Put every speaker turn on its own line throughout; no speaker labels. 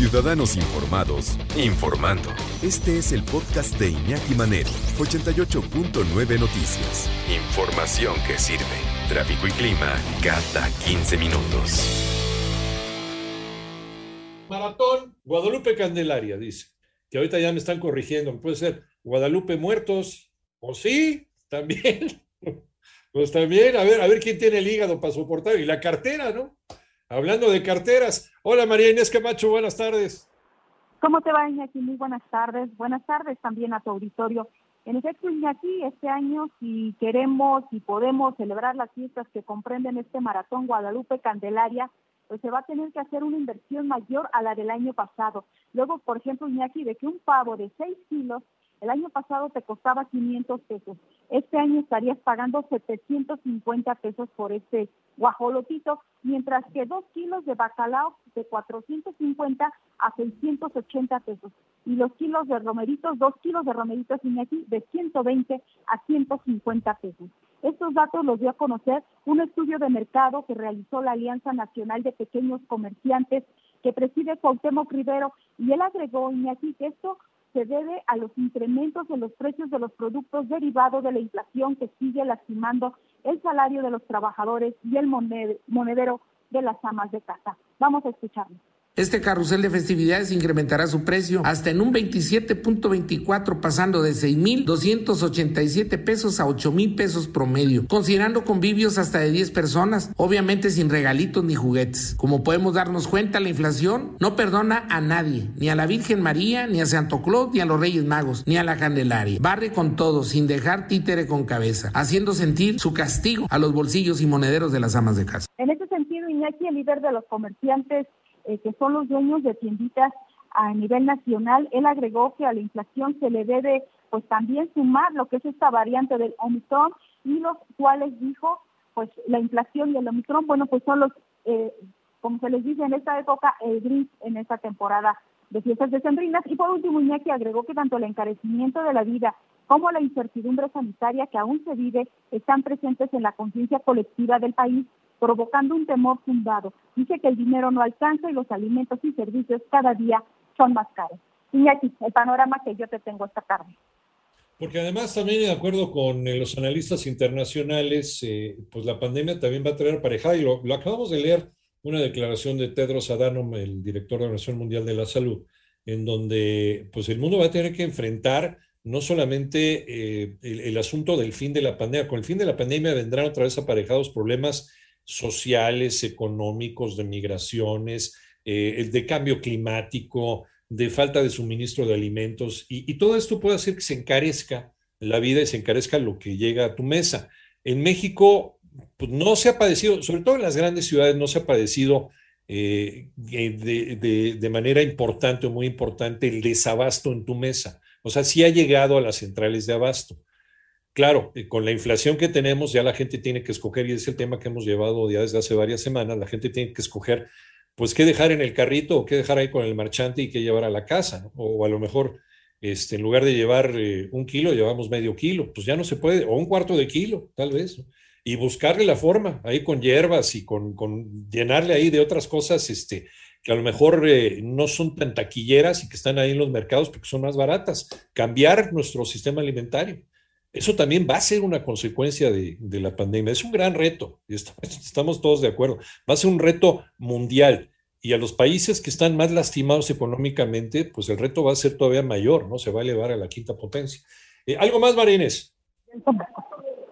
Ciudadanos informados, informando. Este es el podcast de Iñaki Manero, 88.9 Noticias. Información que sirve. Tráfico y clima cada 15 minutos.
Maratón Guadalupe Candelaria, dice. Que ahorita ya me están corrigiendo. Puede ser Guadalupe Muertos. ¿O sí? También. Pues también, a ver, a ver quién tiene el hígado para soportar. Y la cartera, ¿no? Hablando de carteras. Hola María Inés Camacho, buenas tardes.
¿Cómo te va Iñaki? Muy buenas tardes. Buenas tardes también a tu auditorio. En efecto, Iñaki, este año si queremos y podemos celebrar las fiestas que comprenden este maratón Guadalupe Candelaria, pues se va a tener que hacer una inversión mayor a la del año pasado. Luego, por ejemplo, Iñaki, de que un pavo de 6 kilos el año pasado te costaba 500 pesos. Este año estarías pagando 750 pesos por este guajolotito, mientras que dos kilos de bacalao de 450 a 680 pesos. Y los kilos de romeritos, dos kilos de romeritos aquí de 120 a 150 pesos. Estos datos los dio a conocer un estudio de mercado que realizó la Alianza Nacional de Pequeños Comerciantes que preside Cuauhtémoc Rivero y él agregó, Iñaki, que esto se debe a los incrementos en los precios de los productos derivados de la inflación que sigue lastimando el salario de los trabajadores y el monedero de las amas de casa. Vamos a escucharlo.
Este carrusel de festividades incrementará su precio hasta en un 27.24, pasando de 6.287 pesos a 8.000 pesos promedio, considerando convivios hasta de 10 personas, obviamente sin regalitos ni juguetes. Como podemos darnos cuenta, la inflación no perdona a nadie, ni a la Virgen María, ni a Santo Claus, ni a los Reyes Magos, ni a la Candelaria. Barre con todo, sin dejar títere con cabeza, haciendo sentir su castigo a los bolsillos y monederos de las amas de casa.
En ese sentido, Iñaki, el líder de los comerciantes eh, que son los dueños de tienditas a nivel nacional. Él agregó que a la inflación se le debe pues también sumar lo que es esta variante del Omicron y los cuales dijo pues la inflación y el Omicron, bueno pues son los, eh, como se les dice en esta época, el gris en esta temporada de fiestas decembrinas. Y por último, Iñaki agregó que tanto el encarecimiento de la vida como la incertidumbre sanitaria que aún se vive están presentes en la conciencia colectiva del país provocando un temor fundado. Dice que el dinero no alcanza y los alimentos y servicios cada día son más caros. Aquí el panorama que yo te tengo esta tarde.
Porque además también de acuerdo con eh, los analistas internacionales, eh, pues la pandemia también va a traer aparejada, y lo, acabamos de leer, una declaración de Tedros Adhanom, el director de la Organización Mundial de la Salud, en donde pues el mundo va a tener que enfrentar no solamente eh, el, el, asunto del fin de la pandemia, con el fin de la pandemia vendrán otra vez aparejados problemas sociales, económicos, de migraciones, eh, de cambio climático, de falta de suministro de alimentos, y, todo esto puede hacer que se encarezca la vida y se encarezca lo que llega a tu mesa. En México, pues no se ha padecido, sobre todo en las grandes ciudades, no se ha padecido eh, de, de, manera importante o muy importante el desabasto en tu mesa. O sea, sí ha llegado a las centrales de abasto. Claro, con la inflación que tenemos, ya la gente tiene que escoger, y es el tema que hemos llevado ya desde hace varias semanas, la gente tiene que escoger, pues, qué dejar en el carrito o qué dejar ahí con el marchante y qué llevar a la casa, o, a lo mejor, este, en lugar de llevar eh, un kilo, llevamos medio kilo, pues ya no se puede, o un cuarto de kilo, tal vez, y buscarle la forma, ahí con hierbas y con, llenarle ahí de otras cosas, este, que a lo mejor eh, no son tan taquilleras y que están ahí en los mercados porque son más baratas, cambiar nuestro sistema alimentario. Eso también va a ser una consecuencia de, la pandemia. Es un gran reto, y estamos todos de acuerdo. Va a ser un reto mundial. Y a los países que están más lastimados económicamente, pues el reto va a ser todavía mayor, ¿no? Se va a elevar a la quinta potencia. Eh, ¿Algo más, Marines?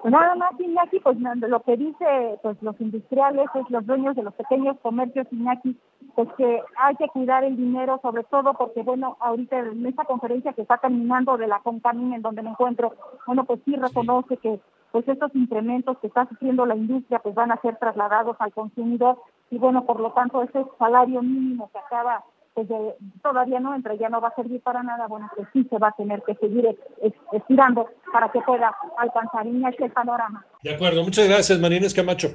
Nada más, Iñaki, pues lo que dice pues los industriales, es los dueños de los pequeños comercios, Iñaki, pues que hay que cuidar el dinero, sobre todo porque, bueno, ahorita en esta conferencia que está terminando de la Contamina, en donde me encuentro, bueno, pues sí reconoce que pues estos incrementos que está sufriendo la industria pues van a ser trasladados al consumidor y bueno, por lo tanto ese salario mínimo que acaba todavía no entra, ya no va a servir para nada, bueno, pues sí se va a tener que seguir estirando para que pueda alcanzar Iñaki el panorama.
De acuerdo, muchas gracias, Marínez Camacho.